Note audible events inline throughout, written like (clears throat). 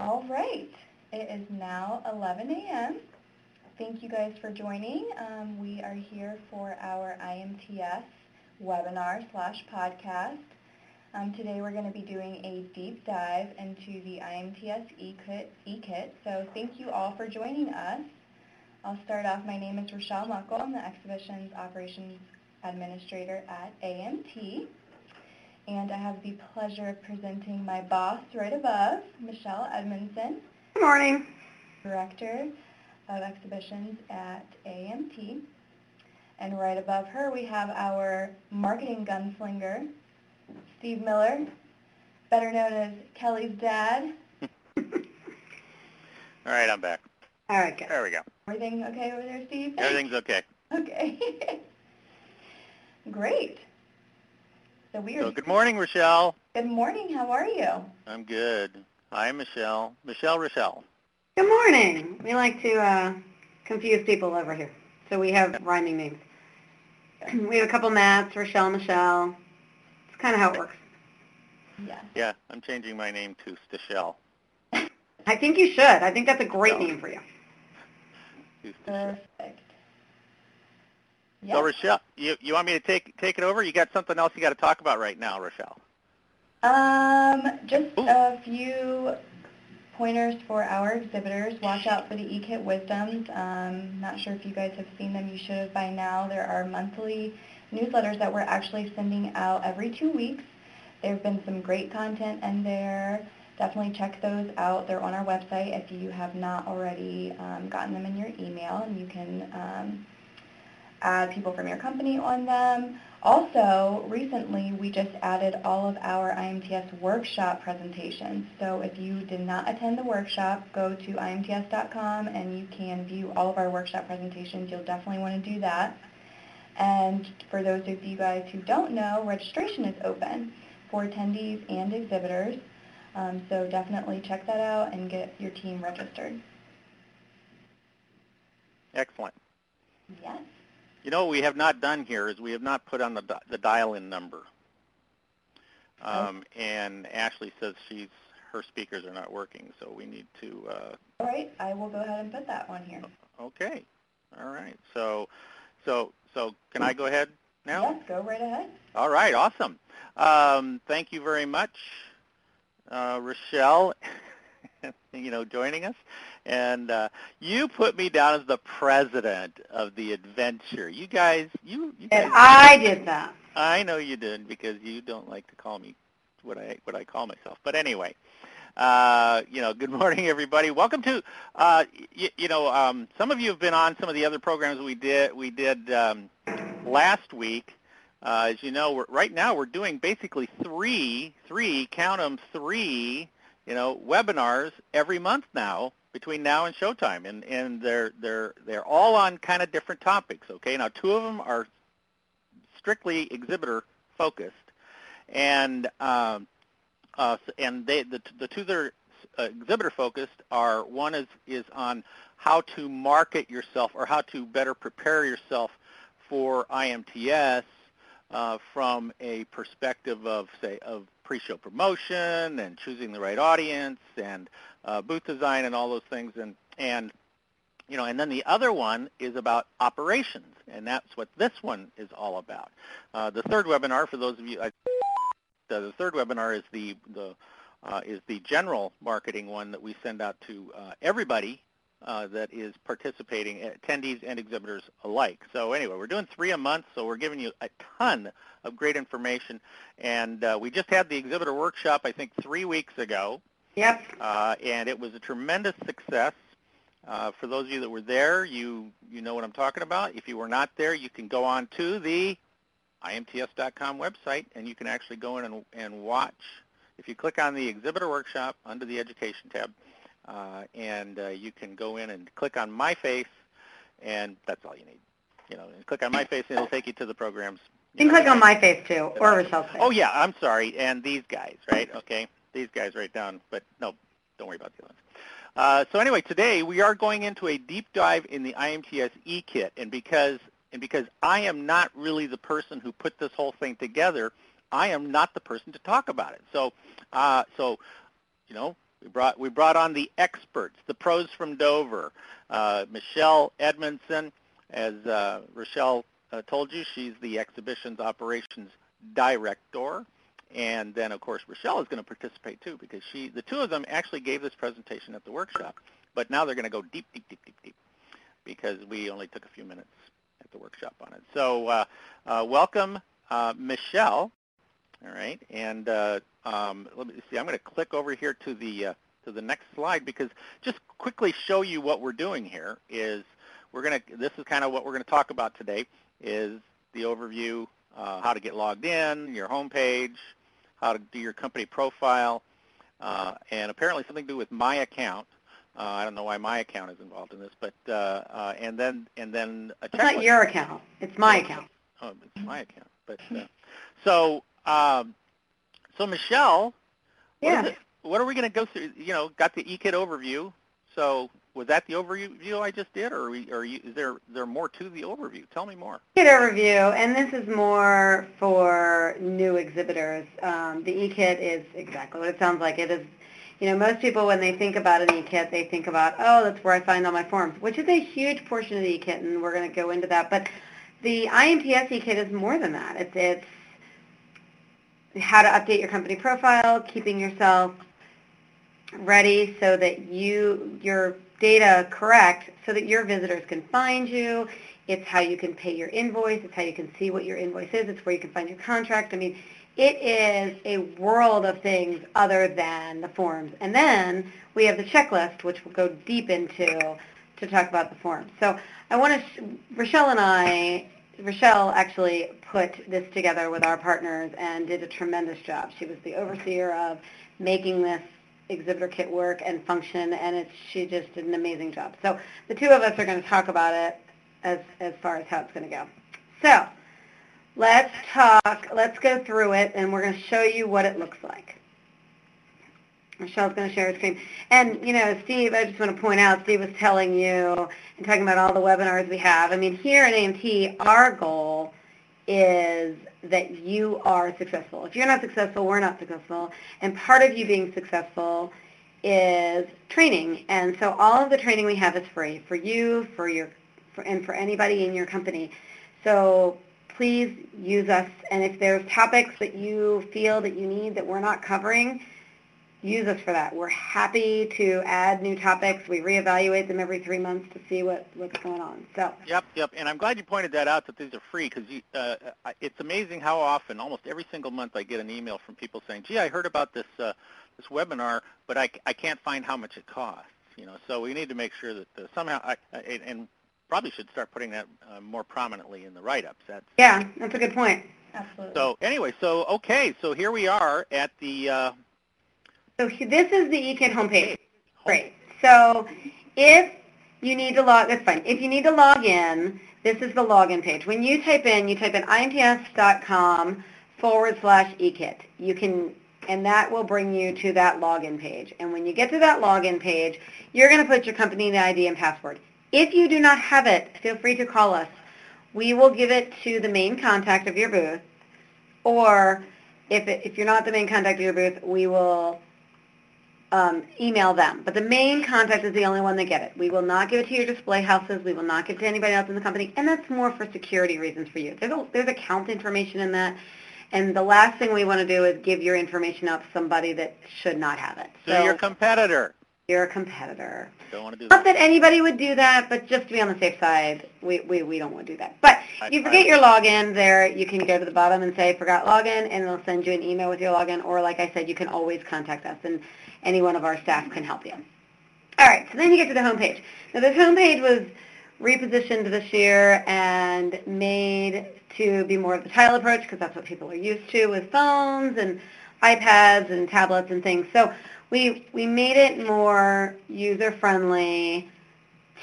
All right. It is now 11 a.m. Thank you guys for joining. Um, we are here for our IMTS webinar slash podcast. Um, today we're going to be doing a deep dive into the IMTS e-kit, e-kit. So thank you all for joining us. I'll start off. My name is Rachelle Muckle. I'm the Exhibitions Operations Administrator at AMT. And I have the pleasure of presenting my boss right above, Michelle Edmonson. Good morning. Director of Exhibitions at AMT. And right above her we have our marketing gunslinger, Steve Miller, better known as Kelly's dad. (laughs) All right, I'm back. All right, good. There we go. Everything okay over there, Steve? Everything's okay. (laughs) Okay. (laughs) Great. So we are. So good morning, Rachelle. Good morning. How are you? I'm good. Hi, Michelle. Michelle Rachelle. Good morning. We like to uh, confuse people over here, so we have rhyming names. (clears throat) We have a couple Matts, Rachelle, Michelle. It's kind of how it works. Yes. Yeah, I'm changing my name to Stichelle. (laughs) I think you should. I think that's a great No. name for you. To Perfect. So Rachelle, you, you want me to take take it over? You got something else you got to talk about right now, Rachelle? Um, just Ooh. a few pointers for our exhibitors. Watch out for the eKit Wisdoms. Um, not sure if you guys have seen them. You should have by now. There are monthly newsletters that we're actually sending out every two weeks. There have been some great content in there. Definitely check those out. They're on our website if you have not already um, gotten them in your email, and you can um, add people from your company on them. Also, recently we just added all of our IMTS workshop presentations. So if you did not attend the workshop, go to imts.com and you can view all of our workshop presentations. You'll definitely want to do that. And for those of you guys who don't know, registration is open for attendees and exhibitors. Um, so definitely check that out and get your team registered. Excellent. Yes. You know what we have not done here is we have not put on the di- the dial-in number. Um, And Ashley says she's her speakers are not working, so we need to. Uh, All right, I will go ahead and put that one here. okay. All right. So, so so can I go ahead now? Yes, go right ahead. All right, awesome. Um, thank you very much, uh, Rachelle, (laughs) you know, joining us. And uh, you put me down as the president of the adventure. You guys, you, you And I did that. I know you did because you don't like to call me what I what I call myself. But anyway, uh, you know, (laughs) good morning, everybody. Welcome to, uh, y- you know, um, some of you have been on some of the other programs we did we did um, last week. Uh, as you know, we're, right now we're doing basically three, three, count them, three, you know, webinars every month now between now and showtime, and and they're they're they're all on kind of different topics. Okay, now two of them are strictly exhibitor focused, and um, uh, and they the the two that are uh, exhibitor focused are one is is on how to market yourself or how to better prepare yourself for IMTS uh, from a perspective of say of pre-show promotion and choosing the right audience and uh, booth design and all those things and and you know and then the other one is about operations and that's what this one is all about. Uh, the third webinar for those of you I, the, the third webinar is the the uh, is the general marketing one that we send out to uh, everybody uh, that is participating, attendees and exhibitors alike. So anyway, we're doing three a month, so we're giving you a ton of great information. And uh, we just had the exhibitor workshop, I think, three weeks ago, Yep. uh, and it was a tremendous success. Uh, for those of you that were there, you you know what I'm talking about. If you were not there, you can go on to the imts.com website, and you can actually go in and, and watch. If you click on the exhibitor workshop under the education tab, uh, and uh, you can go in and click on my face, and that's all you need. You know, and click on my face, and it'll take you to the programs. You can know, click on my face too, or Rachelle's face. Oh yeah, I'm sorry. And these guys, right? Okay, these guys right down. But no, don't worry about the other ones. Uh, so anyway, today we are going into a deep dive in the IMTS e-kit, and because and because I am not really the person who put this whole thing together, I am not the person to talk about it. So, uh, so you know, We brought we brought on the experts, the pros from Dover. Uh, Michelle Edmonson, as uh, Rachelle uh, told you, she's the exhibitions operations director. And then, of course, Rachelle is going to participate too because she, the two of them actually gave this presentation at the workshop. But now they're going to go deep, deep, deep, deep, deep because we only took a few minutes at the workshop on it. So uh, uh, welcome, uh, Michelle. All right, and uh, um, let me see. I'm going to click over here to the uh, to the next slide because just quickly show you what we're doing here is we're going to. This is kind of what we're going to talk about today is the overview, uh, how to get logged in, your home page, how to do your company profile, uh, and apparently something to do with my account. Uh, I don't know why my account is involved in this, but uh, uh, and then and then a It's not your account. It's my account. Oh, it's my account. But uh, so um, so Michelle, what, Yeah. it, what are we going to go through? You know, got the eKit overview. So was that the overview I just did, or are we, are you, is there there more to the overview? Tell me more. Kit overview, and this is more for new exhibitors. Um, the e-kit is exactly what it sounds like. It is, you know, most people when they think about an e-kit, they think about, oh, that's where I find all my forms, which is a huge portion of the e-kit, and we're going to go into that. But the IMTS e-kit is more than that. It's, it's how to update your company profile, keeping yourself ready so that you your data correct so that your visitors can find you. It's how you can pay your invoice. It's how you can see what your invoice is. It's where you can find your contract. I mean, it is a world of things other than the forms. And then we have the checklist, which we'll go deep into to talk about the forms. So I want to, Rachelle and I, Rachelle actually put this together with our partners and did a tremendous job. She was the overseer of making this exhibitor kit work and function, and it's, she just did an amazing job. So the two of us are going to talk about it as, as far as how it's going to go. So let's talk, let's go through it, and we're going to show you what it looks like. Michelle's going to share her screen. And, you know, Steve, I just want to point out, Steve was telling you and talking about all the webinars we have. I mean, here at AMT, our goal is that you are successful. If you're not successful, we're not successful. And part of you being successful is training. And so all of the training we have is free for you, for your, for, and for anybody in your company. So please use us. And if there's topics that you feel that you need that we're not covering, use us for that. We're happy to add new topics. We reevaluate them every three months to see what, what's going on. So Yep, yep. And I'm glad you pointed that out that these are free because uh, it's amazing how often, almost every single month, I get an email from people saying, "Gee, I heard about this uh, this webinar, but I, I can't find how much it costs." You know, so we need to make sure that uh, somehow, I, I, and probably should start putting that uh, more prominently in the write-ups. That's yeah, that's a good point. Absolutely. so. Anyway, so okay, so here we are at the. So this is the eKit homepage. Great. So if you need to log, that's fine. If you need to log in, this is the login page. When you type in, you type in imts.com forward slash eKit. You can, and that will bring you to that login page. And when you get to that login page, you're going to put your company ID and password. If you do not have it, feel free to call us. We will give it to the main contact of your booth, or if, it, if you're not the main contact of your booth, we will um, email them. But the main contact is the only one that get it. We will not give it to your display houses. We will not give it to anybody else in the company. And that's more for security reasons for you. There's, a, there's account information in that. And the last thing we want to do is give your information out to somebody that should not have it. so your competitor. you're a competitor. Don't want to do Not that. that anybody would do that, but just to be on the safe side, we, we, we don't want to do that. But I- you forget your login there, you can go to the bottom and say forgot login, and they'll send you an email with your login, or like I said, you can always contact us, and any one of our staff can help you. All right, so then you get to the homepage. Now this homepage was repositioned this year and made to be more of the tile approach because that's what people are used to with phones and iPads and tablets and things. So we we made it more user friendly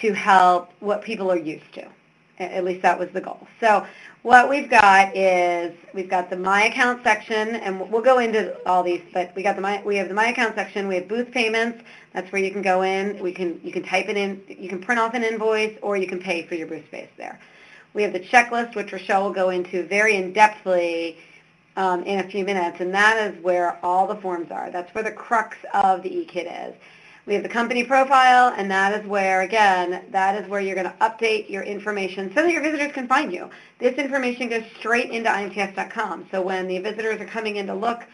to help what people are used to. At least that was the goal. So what we've got is we've got the My Account section, and we'll go into all these. But we got the My we have the My Account section. We have booth payments. That's where you can go in. We can you can type it in. You can print off an invoice, or you can pay for your booth space there. We have the checklist, which Rachelle will go into very in depthly um, in a few minutes, and that is where all the forms are. That's where the crux of the e-kit is. We have the company profile, and that is where, again, that is where you're going to update your information so that your visitors can find you. This information goes straight into imts.com. So when the visitors are coming in to look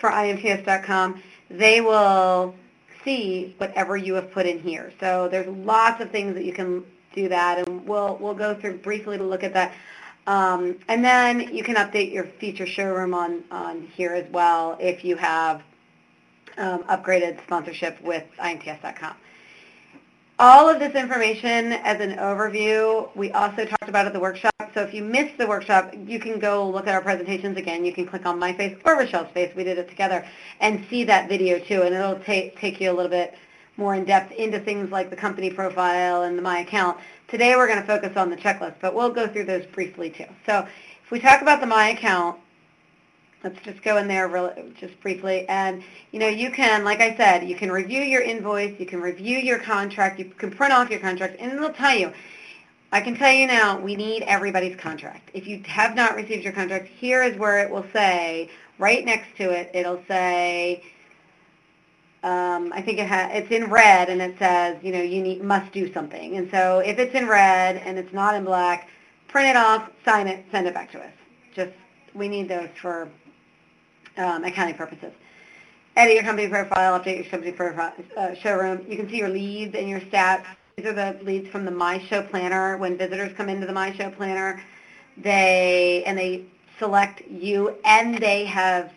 for imts.com, they will see whatever you have put in here. So there's lots of things that you can do that, and we'll we'll go through briefly to look at that. Um, and then you can update your feature showroom on, on here as well if you have um, upgraded sponsorship with IMTS.com. All of this information as an overview, we also talked about at the workshop. So if you missed the workshop, you can go look at our presentations again. You can click on my face or Rachelle's face. We did it together and see that video too. And it'll take, take you a little bit more in depth into things like the company profile and the My Account. Today we're going to focus on the checklist, but we'll go through those briefly too. So if we talk about the My Account, let's just go in there really, just briefly. And, you know, you can, like I said, you can review your invoice, you can review your contract, you can print off your contract, and it'll tell you, I can tell you now, we need everybody's contract. If you have not received your contract, here is where it will say, right next to it, it'll say, um, I think it ha- it's in red and it says, you know, you need, must do something. And so if it's in red and it's not in black, print it off, sign it, send it back to us. Just, we need those for um, accounting purposes. Edit your company profile, update your company profile, uh, showroom. You can see your leads and your stats. These are the leads from the My Show Planner. When visitors come into the My Show Planner, they, and they select you and they have,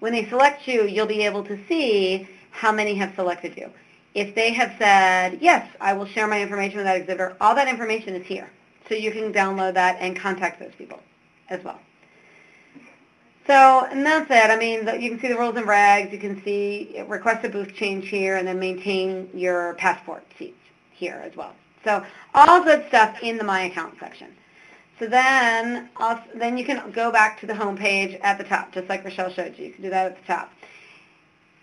when they select you, you'll be able to see how many have selected you. If they have said, yes, I will share my information with that exhibitor, all that information is here. So you can download that and contact those people as well. So, and that's it. I mean, you can see the rules and regs. You can see request a booth change here and then maintain your passport seats here as well. So all good stuff in the My Account section. So then, then you can go back to the home page at the top, just like Rachelle showed you. You can do that at the top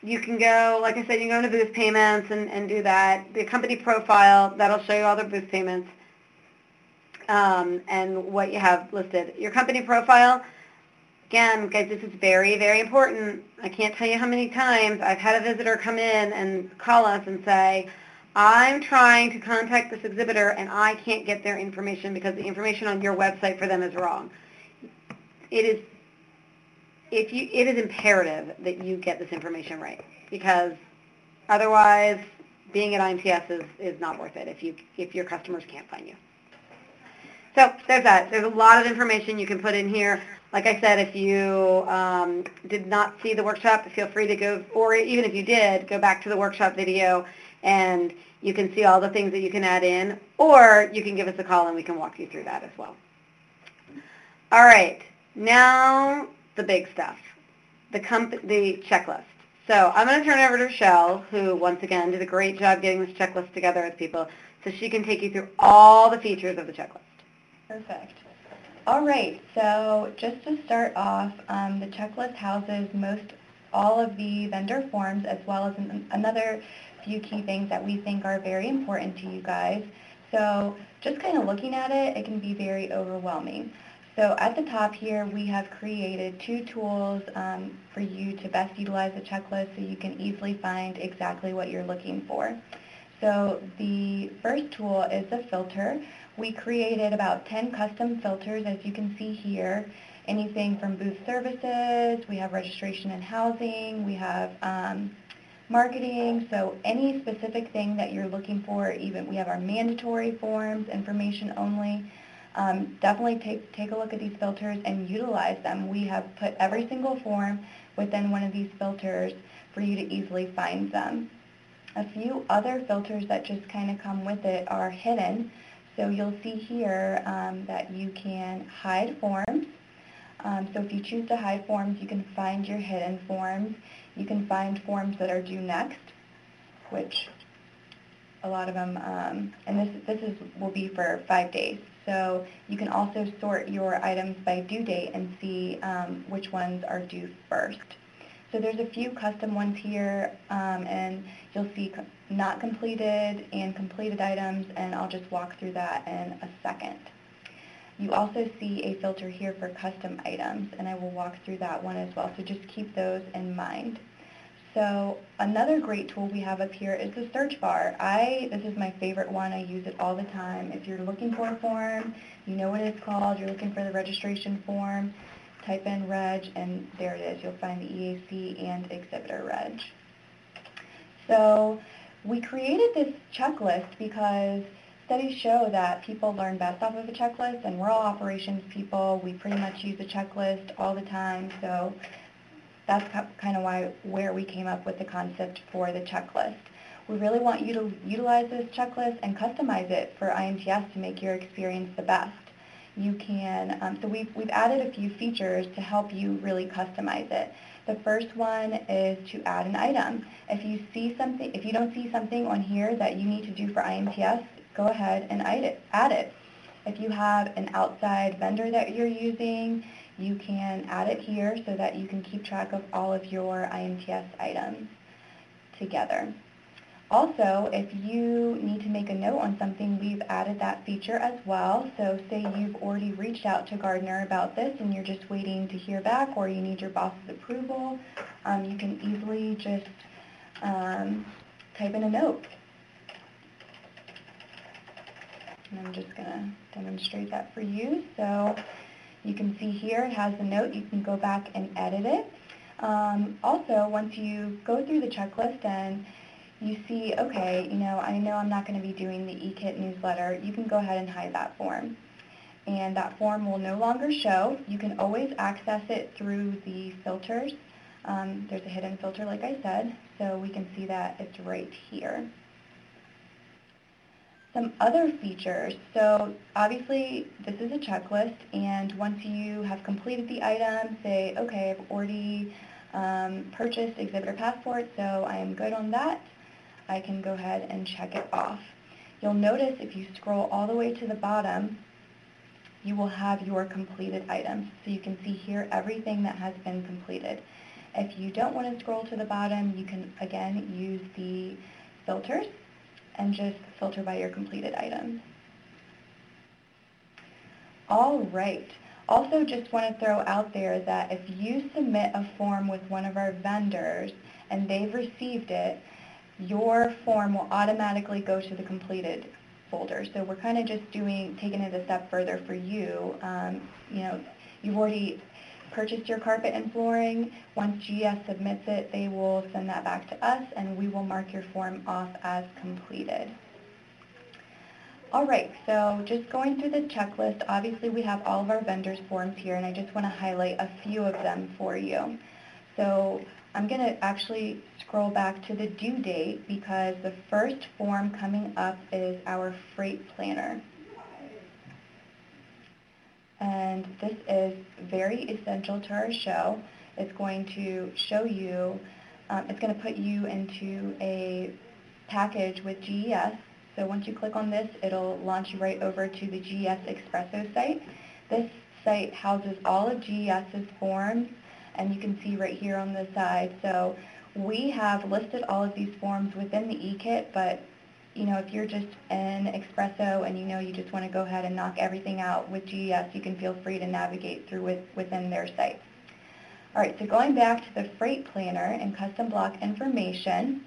you can go, like I said, you can go into booth payments and, and do that. The company profile, that'll show you all the booth payments um, and what you have listed. Your company profile, again, guys, this is very, very important. I can't tell you how many times I've had a visitor come in and call us and say, I'm trying to contact this exhibitor and I can't get their information because the information on your website for them is wrong. It is if you, it is imperative that you get this information right because otherwise being at IMTS is, is not worth it if you if your customers can't find you. So there's that. There's a lot of information you can put in here. Like I said, if you um, did not see the workshop, feel free to go, or even if you did, go back to the workshop video and you can see all the things that you can add in, or you can give us a call and we can walk you through that as well. All right, now the big stuff, the, the checklist. So I'm going to turn it over to Rachelle, who once again did a great job getting this checklist together with people, so she can take you through all the features of the checklist. Perfect. All right, so just to start off, um, the checklist houses most all of the vendor forms as well as an, another few key things that we think are very important to you guys. So just kind of looking at it, it can be very overwhelming. So at the top here, we have created two tools um, for you to best utilize the checklist so you can easily find exactly what you're looking for. So the first tool is the filter. We created about 10 custom filters, as you can see here. Anything from booth services, we have registration and housing, we have um, marketing, so any specific thing that you're looking for, even we have our mandatory forms, information only. Um, definitely take, take a look at these filters and utilize them. We have put every single form within one of these filters for you to easily find them. A few other filters that just kind of come with it are hidden. So you'll see here um, that you can hide forms. Um, so if you choose to hide forms, you can find your hidden forms. You can find forms that are due next, which a lot of them, um, and this, this is, will be for five days. So you can also sort your items by due date and see um, which ones are due first. So there's a few custom ones here, um, and you'll see not completed and completed items, and I'll just walk through that in a second. You also see a filter here for custom items, and I will walk through that one as well, so just keep those in mind. So another great tool we have up here is the search bar. I, this is my favorite one. I use it all the time. If you're looking for a form, you know what it's called, you're looking for the registration form, type in reg, and there it is. You'll find the EAC and exhibitor reg. So we created this checklist because studies show that people learn best off of a checklist, and we're all operations people. We pretty much use a checklist all the time, so that's kind of why where we came up with the concept for the checklist. We really want you to utilize this checklist and customize it for IMTS to make your experience the best. You can, um, so we've, we've added a few features to help you really customize it. The first one is to add an item. If you see something, if you don't see something on here that you need to do for IMTS, go ahead and add it. Add it. If you have an outside vendor that you're using, you can add it here so that you can keep track of all of your IMTS items together. Also, if you need to make a note on something, we've added that feature as well. So say you've already reached out to Gardner about this and you're just waiting to hear back or you need your boss's approval, um, you can easily just um, type in a note. And I'm just going to demonstrate that for you. So you can see here it has the note. You can go back and edit it. Um, also, once you go through the checklist and you see, okay, you know, I know I'm not going to be doing the eKit newsletter, you can go ahead and hide that form. And that form will no longer show. You can always access it through the filters. Um, there's a hidden filter, like I said, so we can see that it's right here. Some other features. So obviously this is a checklist and once you have completed the item, say, okay, I've already um, purchased exhibitor passport, so I am good on that. I can go ahead and check it off. You'll notice if you scroll all the way to the bottom, you will have your completed items. So you can see here everything that has been completed. If you don't want to scroll to the bottom, you can again use the filters and just filter by your completed items. All right. Also just want to throw out there that if you submit a form with one of our vendors and they've received it, your form will automatically go to the completed folder. So we're kind of just doing, taking it a step further for you. Um, you know, you've already purchased your carpet and flooring. Once GES submits it, they will send that back to us and we will mark your form off as completed. All right, so just going through the checklist, obviously we have all of our vendors' forms here and I just want to highlight a few of them for you. So I'm going to actually scroll back to the due date because the first form coming up is our freight planner. And this is very essential to our show. It's going to show you, um, it's going to put you into a package with GES. So once you click on this, it'll launch you right over to the GES Expresso site. This site houses all of GES's forms, and you can see right here on the side. So we have listed all of these forms within the eKit, but you know, if you're just an Expresso and you know you just want to go ahead and knock everything out with GES, you can feel free to navigate through with, within their site. All right, so going back to the freight planner and custom block information,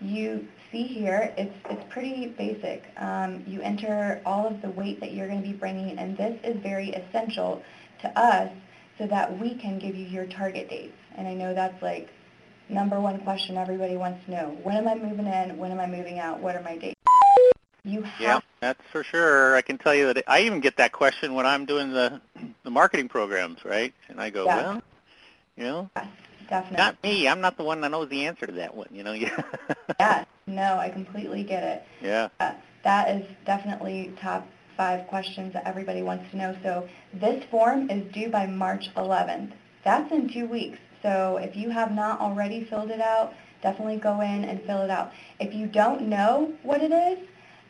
you see here, it's, it's pretty basic. Um, you enter all of the weight that you're going to be bringing, and this is very essential to us so that we can give you your target dates. And I know that's like number one question everybody wants to know. When am I moving in? When am I moving out? What are my dates? You have yeah, that's for sure. I can tell you that I even get that question when I'm doing the the marketing programs, right? And I go, Yeah. well, you know, yes, definitely. not me. I'm not the one that knows the answer to that one. You know, (laughs) yeah. No, I completely get it. yeah. Uh, that is definitely top five questions that everybody wants to know. So this form is due by March 11th. That's in two weeks. So if you have not already filled it out, definitely go in and fill it out. If you don't know what it is,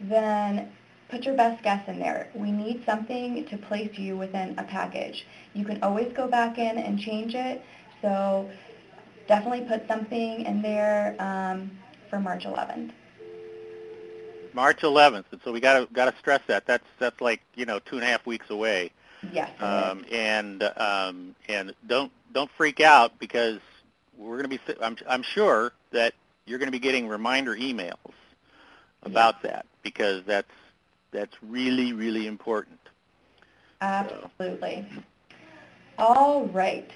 then put your best guess in there. We need something to place you within a package. You can always go back in and change it. So definitely put something in there um, for March 11th. March 11th, and so we got to got to stress that. That's that's like you know two and a half weeks away. Yes. Um, and um, and don't don't freak out because we're going to be. I'm I'm sure that you're going to be getting reminder emails about that because that's that's really really important. Absolutely. All right.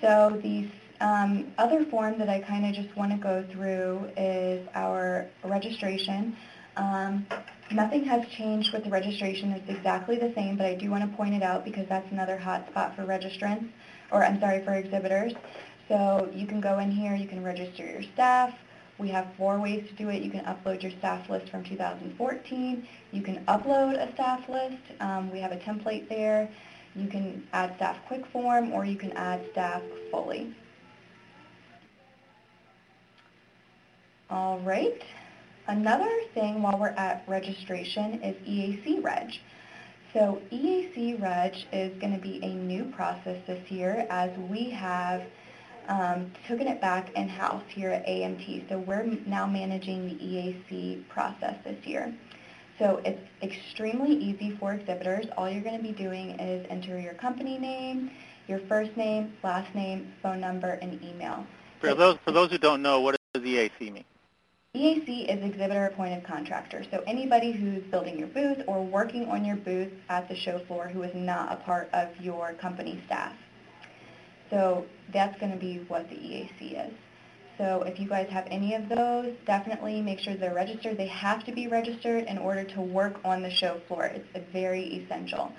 So the um, other form that I kind of just want to go through is our registration. Um, nothing has changed with the registration. It's exactly the same, but I do want to point it out because that's another hot spot for registrants, or I'm sorry, for exhibitors. So you can go in here, you can register your staff. We have four ways to do it. You can upload your staff list from 2014. You can upload a staff list. Um, we have a template there. You can add staff quick form or you can add staff fully. All right. Another thing while we're at registration is EAC Reg. So EAC Reg is going to be a new process this year as we have um, taken it back in-house here at AMT. So we're now managing the EAC process this year. So it's extremely easy for exhibitors. All you're going to be doing is enter your company name, your first name, last name, phone number, and email. For those for those who don't know, what does EAC mean? EAC is exhibitor appointed contractor. So anybody who's building your booth or working on your booth at the show floor who is not a part of your company staff. So that's going to be what the EAC is. So if you guys have any of those, definitely make sure they're registered. They have to be registered in order to work on the show floor. It's very essential.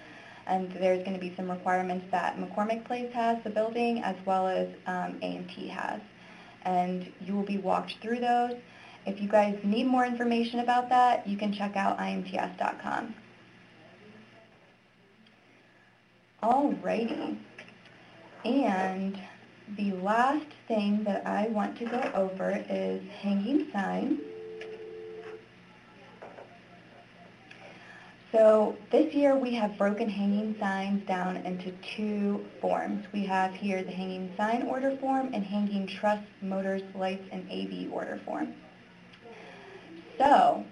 And there's going to be some requirements that McCormick Place has, the building, as well as um, AMT has. And you will be walked through those. If you guys need more information about that, you can check out imts.com. Alrighty. And the last thing that I want to go over is hanging signs. So this year we have broken hanging signs down into two forms. We have here the hanging sign order form and hanging truss, motors, lights, and AV order form. So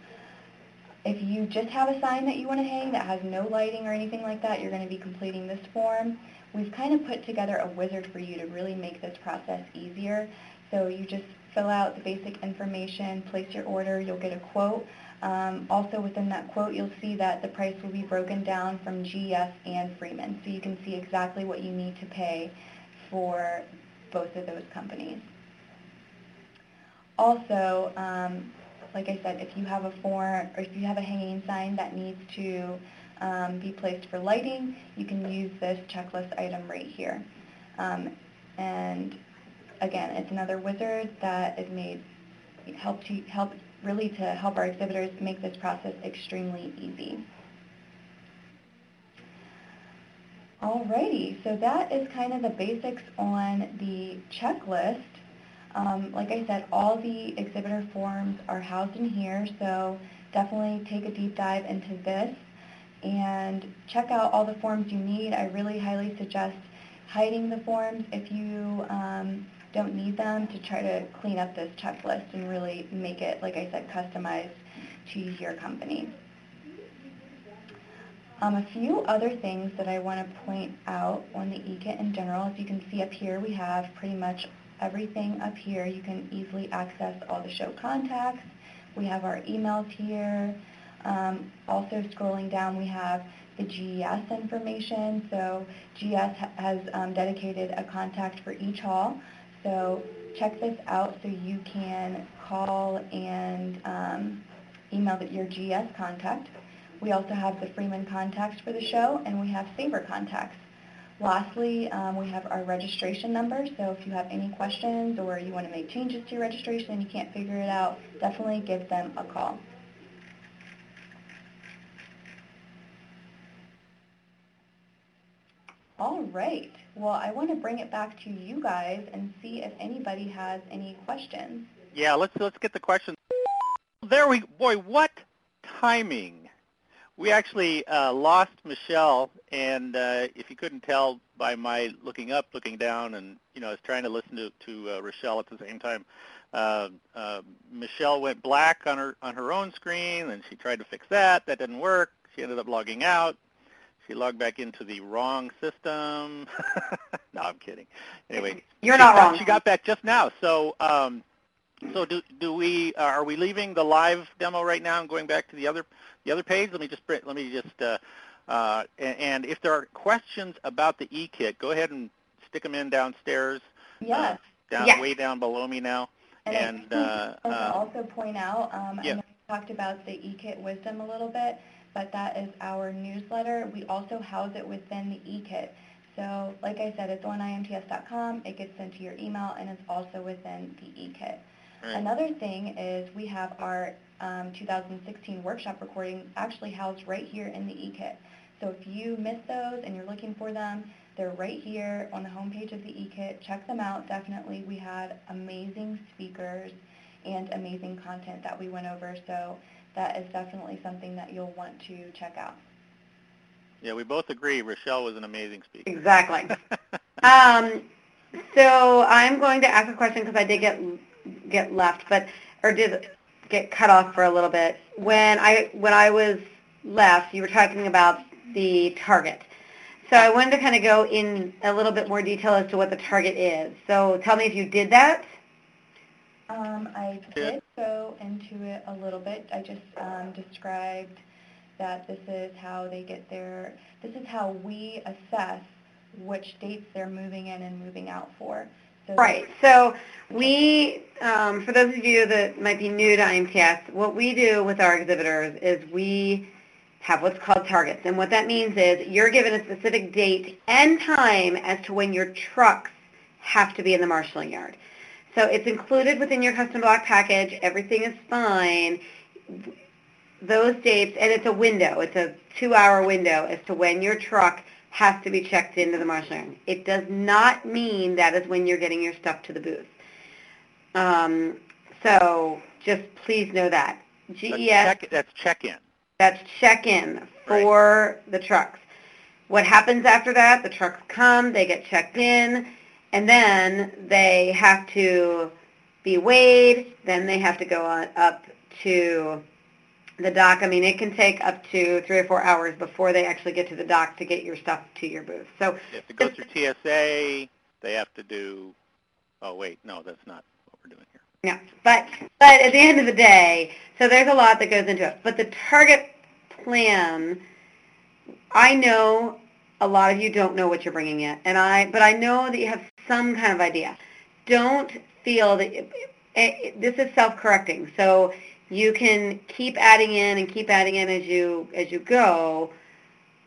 if you just have a sign that you want to hang that has no lighting or anything like that, you're going to be completing this form. We've kind of put together a wizard for you to really make this process easier. So you just fill out the basic information, place your order, you'll get a quote. Um, also within that quote, you'll see that the price will be broken down from GES and Freeman. So you can see exactly what you need to pay for both of those companies. Also, um, like I said, if you have a form or if you have a hanging sign that needs to um, be placed for lighting, you can use this checklist item right here. Um, and again, it's another wizard that is made help to help really to help our exhibitors make this process extremely easy. Alrighty, so that is kind of the basics on the checklist. Um, like I said, all the exhibitor forms are housed in here, so definitely take a deep dive into this and check out all the forms you need. I really highly suggest hiding the forms if you um, don't need them to try to clean up this checklist and really make it, like I said, customized to your company. Um, a few other things that I want to point out on the eKit in general, as you can see up here, we have pretty much everything up here. You can easily access all the show contacts. We have our emails here. Um, also scrolling down, we have the GES information. So GES ha has um, dedicated a contact for each hall. So check this out so you can call and um, email your GES contact. We also have the Freeman contacts for the show, and we have Sabre contacts. Lastly, um, we have our registration number, so if you have any questions or you want to make changes to your registration and you can't figure it out, definitely give them a call. All right. Well, I want to bring it back to you guys and see if anybody has any questions. Yeah, let's let's get the questions. There we boy, what timing! We actually uh, lost Michelle and uh, if you couldn't tell by my looking up, looking down, and you know, I was trying to listen to, to uh, Rachelle at the same time. Uh, uh, Michelle went black on her on her own screen, and she tried to fix that. That didn't work. She ended up logging out. She logged back into the wrong system. (laughs) no, I'm kidding. Anyway, (laughs) You're not wrong. She got back just now. So, um, so do do we? Uh, are we leaving the live demo right now and going back to the other the other page? Let me just let me just. Uh, uh, and if there are questions about the e-kit, go ahead and stick them in downstairs. Yes. Down Yes. way down below me now. And I And uh, I uh, also point out, um, I yeah. know we talked about the eKit Wisdom a little bit, but that is our newsletter. We also house it within the e-kit. So like I said, it's on imts.com, it gets sent to your email, and it's also within the eKit. right. Another thing is we have our um, 2016 workshop recording actually housed right here in the eKit. So if you miss those and you're looking for them, they're right here on the homepage of the eKit. Check them out, definitely. We had amazing speakers and amazing content that we went over, so that is definitely something that you'll want to check out. yeah, we both agree. Rachelle was an amazing speaker. Exactly. (laughs) Um, so I'm going to ask a question because I did get get left, but or did get cut off for a little bit. When I when I was left, you were talking about the target. So I wanted to kind of go in a little bit more detail as to what the target is. So tell me if you did that. Um, I did go into it a little bit. I just um, described that this is how they get their, this is how we assess which dates they're moving in and moving out for. So Right. So we, um, for those of you that might be new to IMTS, what we do with our exhibitors is we have what's called targets. And what that means is you're given a specific date and time as to when your trucks have to be in the marshaling yard. So it's included within your custom block package. Everything is fine. Those dates, and it's a window. It's a two-hour window as to when your truck has to be checked into the marshaling yard. It does not mean that is when you're getting your stuff to the booth. Um, so just please know that. That's GES check, that's check-in. That's check-in for the trucks. What happens after that? The trucks come, they get checked in, and then they have to be weighed. Then they have to go on up to the dock. I mean, it can take up to three or four hours before they actually get to the dock to get your stuff to your booth. So They have to go through TSA. They have to do. Oh wait, no, that's not what we're doing here. Yeah, but but at the end of the day, so there's a lot that goes into it. But the target plan, I know a lot of you don't know what you're bringing in, and I but I know that you have some kind of idea. Don't feel that it, it, this is self-correcting, so you can keep adding in and keep adding in as you as you go,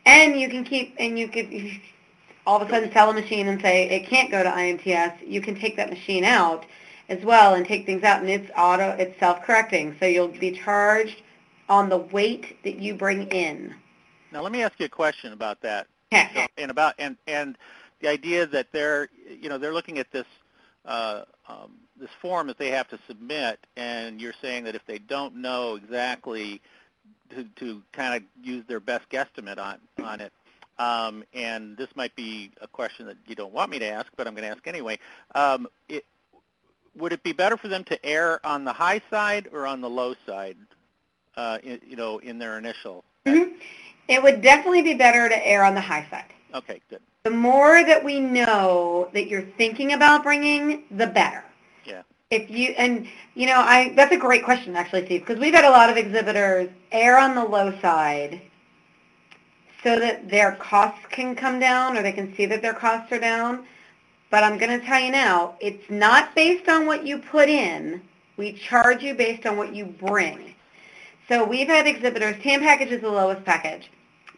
and you can keep and you can all of a sudden sell a machine and say it can't go to IMTS. You can take that machine out as well and take things out and it's auto it's self-correcting so you'll be charged on the weight that you bring in Now let me ask you a question about that. So, and about and and the idea that they're you know they're looking at this uh, um, this form that they have to submit, and you're saying that if they don't know exactly to, to kind of use their best guesstimate on on it, um, and this might be a question that you don't want me to ask, but I'm going to ask anyway. Um, it, would it be better for them to err on the high side or on the low side? Uh, in, you know, in their initial. Mhm. it would definitely be better to err on the high side Okay, good. the more that we know that you're thinking about bringing the better Yeah. if you and you know i that's a great question actually steve because we've had a lot of exhibitors err on the low side so that their costs can come down or they can see that their costs are down but i'm going to tell you now it's not based on what you put in we charge you based on what you bring so we've had exhibitors tan package is the lowest package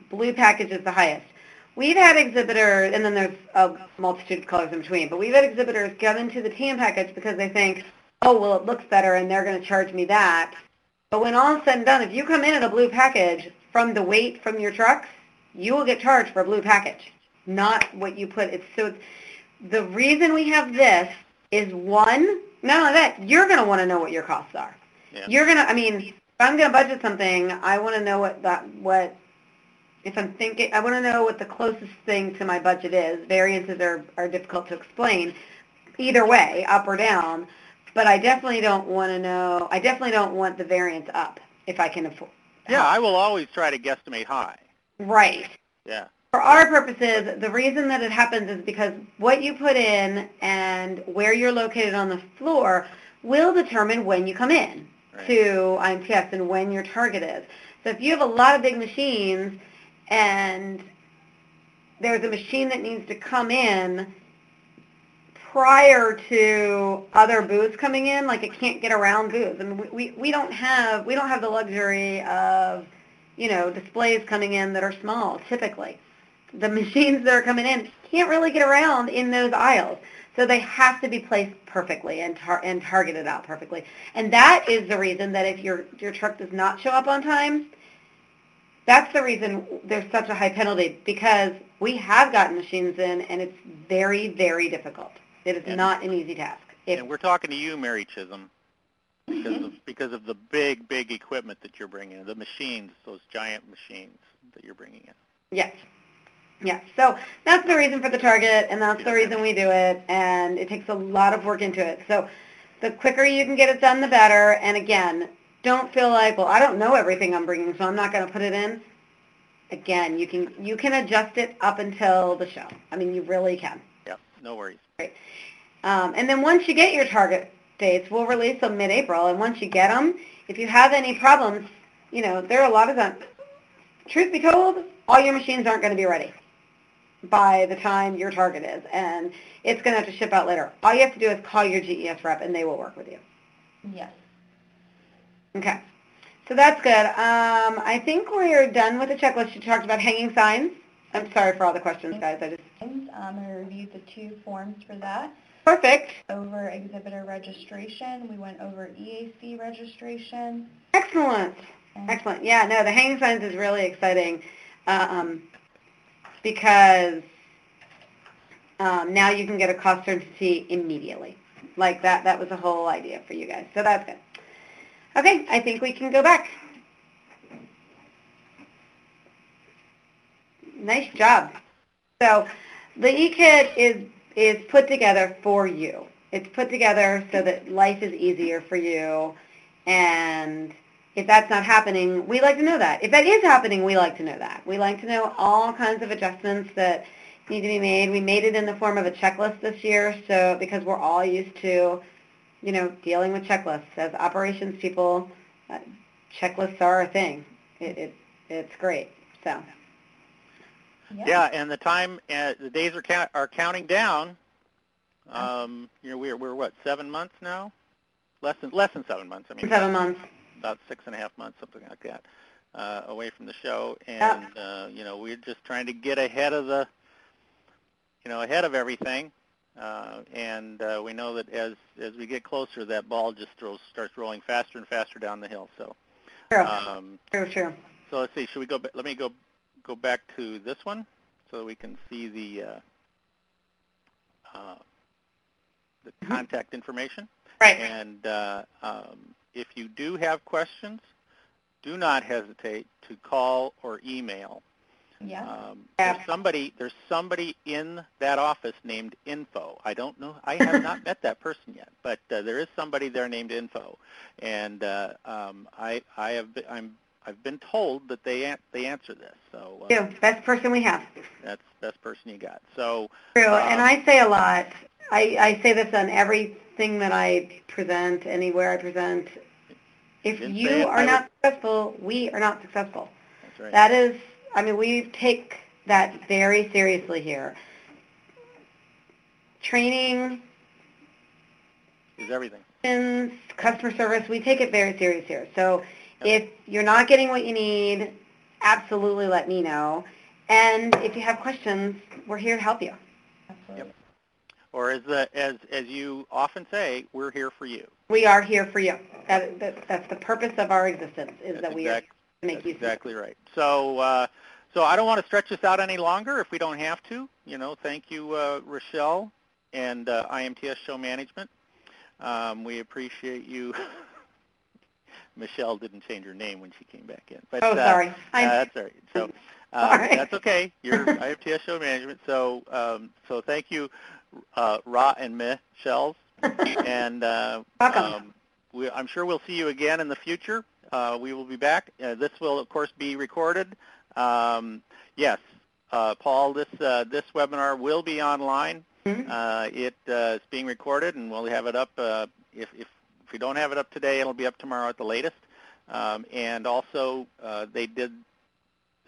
blue package is the highest We've had exhibitors, and then there's a multitude of colors in between, but we've had exhibitors get into the tan package because they think, oh, well, it looks better, and they're going to charge me that. But when all is said and done, if you come in at a blue package from the weight from your trucks, you will get charged for a blue package, not what you put. It's so the reason we have this is one, not only that, you're going to want to know what your costs are. Yeah. You're going to, I mean, if I'm going to budget something, I want to know what that, what if I'm thinking, I want to know what the closest thing to my budget is. Variances are, are difficult to explain either way, up or down, but I definitely don't want to know, I definitely don't want the variance up if I can afford. Yeah, I will always try to guesstimate high. Right. Yeah. For our purposes, the reason that it happens is because what you put in and where you're located on the floor will determine when you come in Right. to IMTS and when your target is. So if you have a lot of big machines and there's a machine that needs to come in prior to other booths coming in, like it can't get around booths. I mean, we, we, we don't have we don't have the luxury of you know displays coming in that are small typically. The machines that are coming in can't really get around in those aisles. So they have to be placed perfectly and, tar- and targeted out perfectly. And that is the reason that if your, your truck does not show up on time, that's the reason there's such a high penalty because we have gotten machines in and it's very, very difficult. It is And- not an easy task. If, And we're talking to you, Mary Chisholm, because of, because of the big, big equipment that you're bringing in, the machines, those giant machines that you're bringing in. yes. Yes. So that's the reason for the target and that's the reason we do it and it takes a lot of work into it. So the quicker you can get it done, the better. And again, don't feel like, well, I don't know everything I'm bringing, so I'm not going to put it in. Again, you can you can adjust it up until the show. I mean, you really can. Yep, no worries. Um, and then once you get your target dates, we'll release them mid-April. And once you get them, if you have any problems, you know, there are a lot of them. Truth be told, all your machines aren't going to be ready by the time your target is. And it's going to have to ship out later. All you have to do is call your GES rep and they will work with you. Yes. Okay. So that's good. Um, I think we're done with the checklist. You talked about hanging signs. I'm sorry for all the questions, guys. I just Um, I reviewed the two forms for that. perfect. Over exhibitor registration, we went over EAC registration. Excellent. Excellent. Yeah, no, the hanging signs is really exciting um, because um, now you can get a cost certainty immediately. Like that, that was the whole idea for you guys. So that's good. Okay, I think we can go back. Nice job. So the eKit is, is put together for you. It's put together so that life is easier for you and if that's not happening, we like to know that. If that is happening, we like to know that. We like to know all kinds of adjustments that need to be made. We made it in the form of a checklist this year, so because we're all used to, you know, dealing with checklists as operations people. Uh, checklists are a thing. It, it it's great. So Yeah, and the time, uh, the days are count, are counting down. Um, you know, we're we're what seven months now, less than less than seven months. I mean, seven months. About six and a half months, something like that, uh, away from the show, Yeah. and uh, you know, we're just trying to get ahead of the, you know, ahead of everything. Uh, and uh, we know that as as we get closer, that ball just throws, starts rolling faster and faster down the hill. So, True. um, true. True. so let's see. Should we go? ba- Let me go go back to this one so that we can see the uh, uh, the Mhm. contact information. Right. And uh, um, if you do have questions, do not hesitate to call or email. Yeah. Um, Yeah. there's somebody there's somebody in that office named Info. I don't know. I have not (laughs) met that person yet, but uh, there is somebody there named Info, and uh, um, I I have been, I'm I've been told that they they answer this. So uh, True. Best person we have. that's the best person you got. So True, Um, and I say a lot. I, I say this on everything that I present, anywhere I present. If you are not successful, we are not successful. that's right. That is, I mean, we take that very seriously here. Training, is everything. customer service, we take it very serious here. So Yep. if you're not getting what you need, absolutely let me know. And if you have questions, we're here to help you. Absolutely. Or as the, as as you often say, we're here for you. We are here for you. That, that, that's the purpose of our existence, is That's that we are exact- to make That's you exactly right. So, uh, so I don't want to stretch this out any longer if we don't have to. You know, thank you, uh, Rachelle and uh, IMTS Show Management. Um, we appreciate you. (laughs) Michelle didn't change her name when she came back in. But, Oh, uh, sorry. uh, I'm, that's all right. So, Uh, (laughs) Sorry. That's okay. You're (laughs) IFTS show management. So, um, so thank you, uh, Ra and Michelle. (laughs) And uh, um, we, I'm sure we'll see you again in the future. Uh, we will be back. Uh, this will, of course, be recorded. Um, yes, uh, Paul, this uh, this webinar will be online. Mhm. Uh, it uh, is being recorded, and we'll have it up. Uh, if, if if we don't have it up today, it'll be up tomorrow at the latest. Um, and also, uh, they did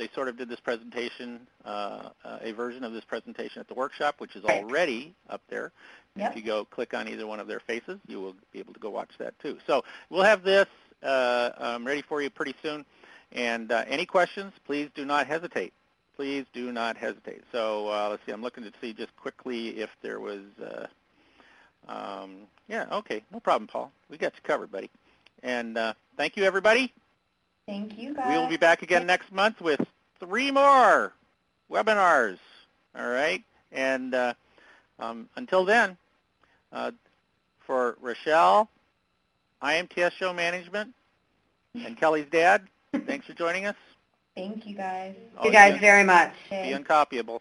they sort of did this presentation, uh, uh, a version of this presentation at the workshop, which is already up there. Yep. If you go click on either one of their faces, you will be able to go watch that too. So we'll have this uh, um, ready for you pretty soon. And uh, any questions, please do not hesitate. Please do not hesitate. So uh, let's see, I'm looking to see just quickly if there was, uh, um, yeah, okay, no problem, Paul. We got you covered, buddy. And uh, thank you, everybody. Thank you, guys. We will be back again next month with three more webinars. All right, and uh, um, until then, uh, for Rachelle, IMTS Show Management, and Kelly's dad, thanks for joining us. Thank you, guys. Thank you guys be- very much. Be Okay. uncopyable.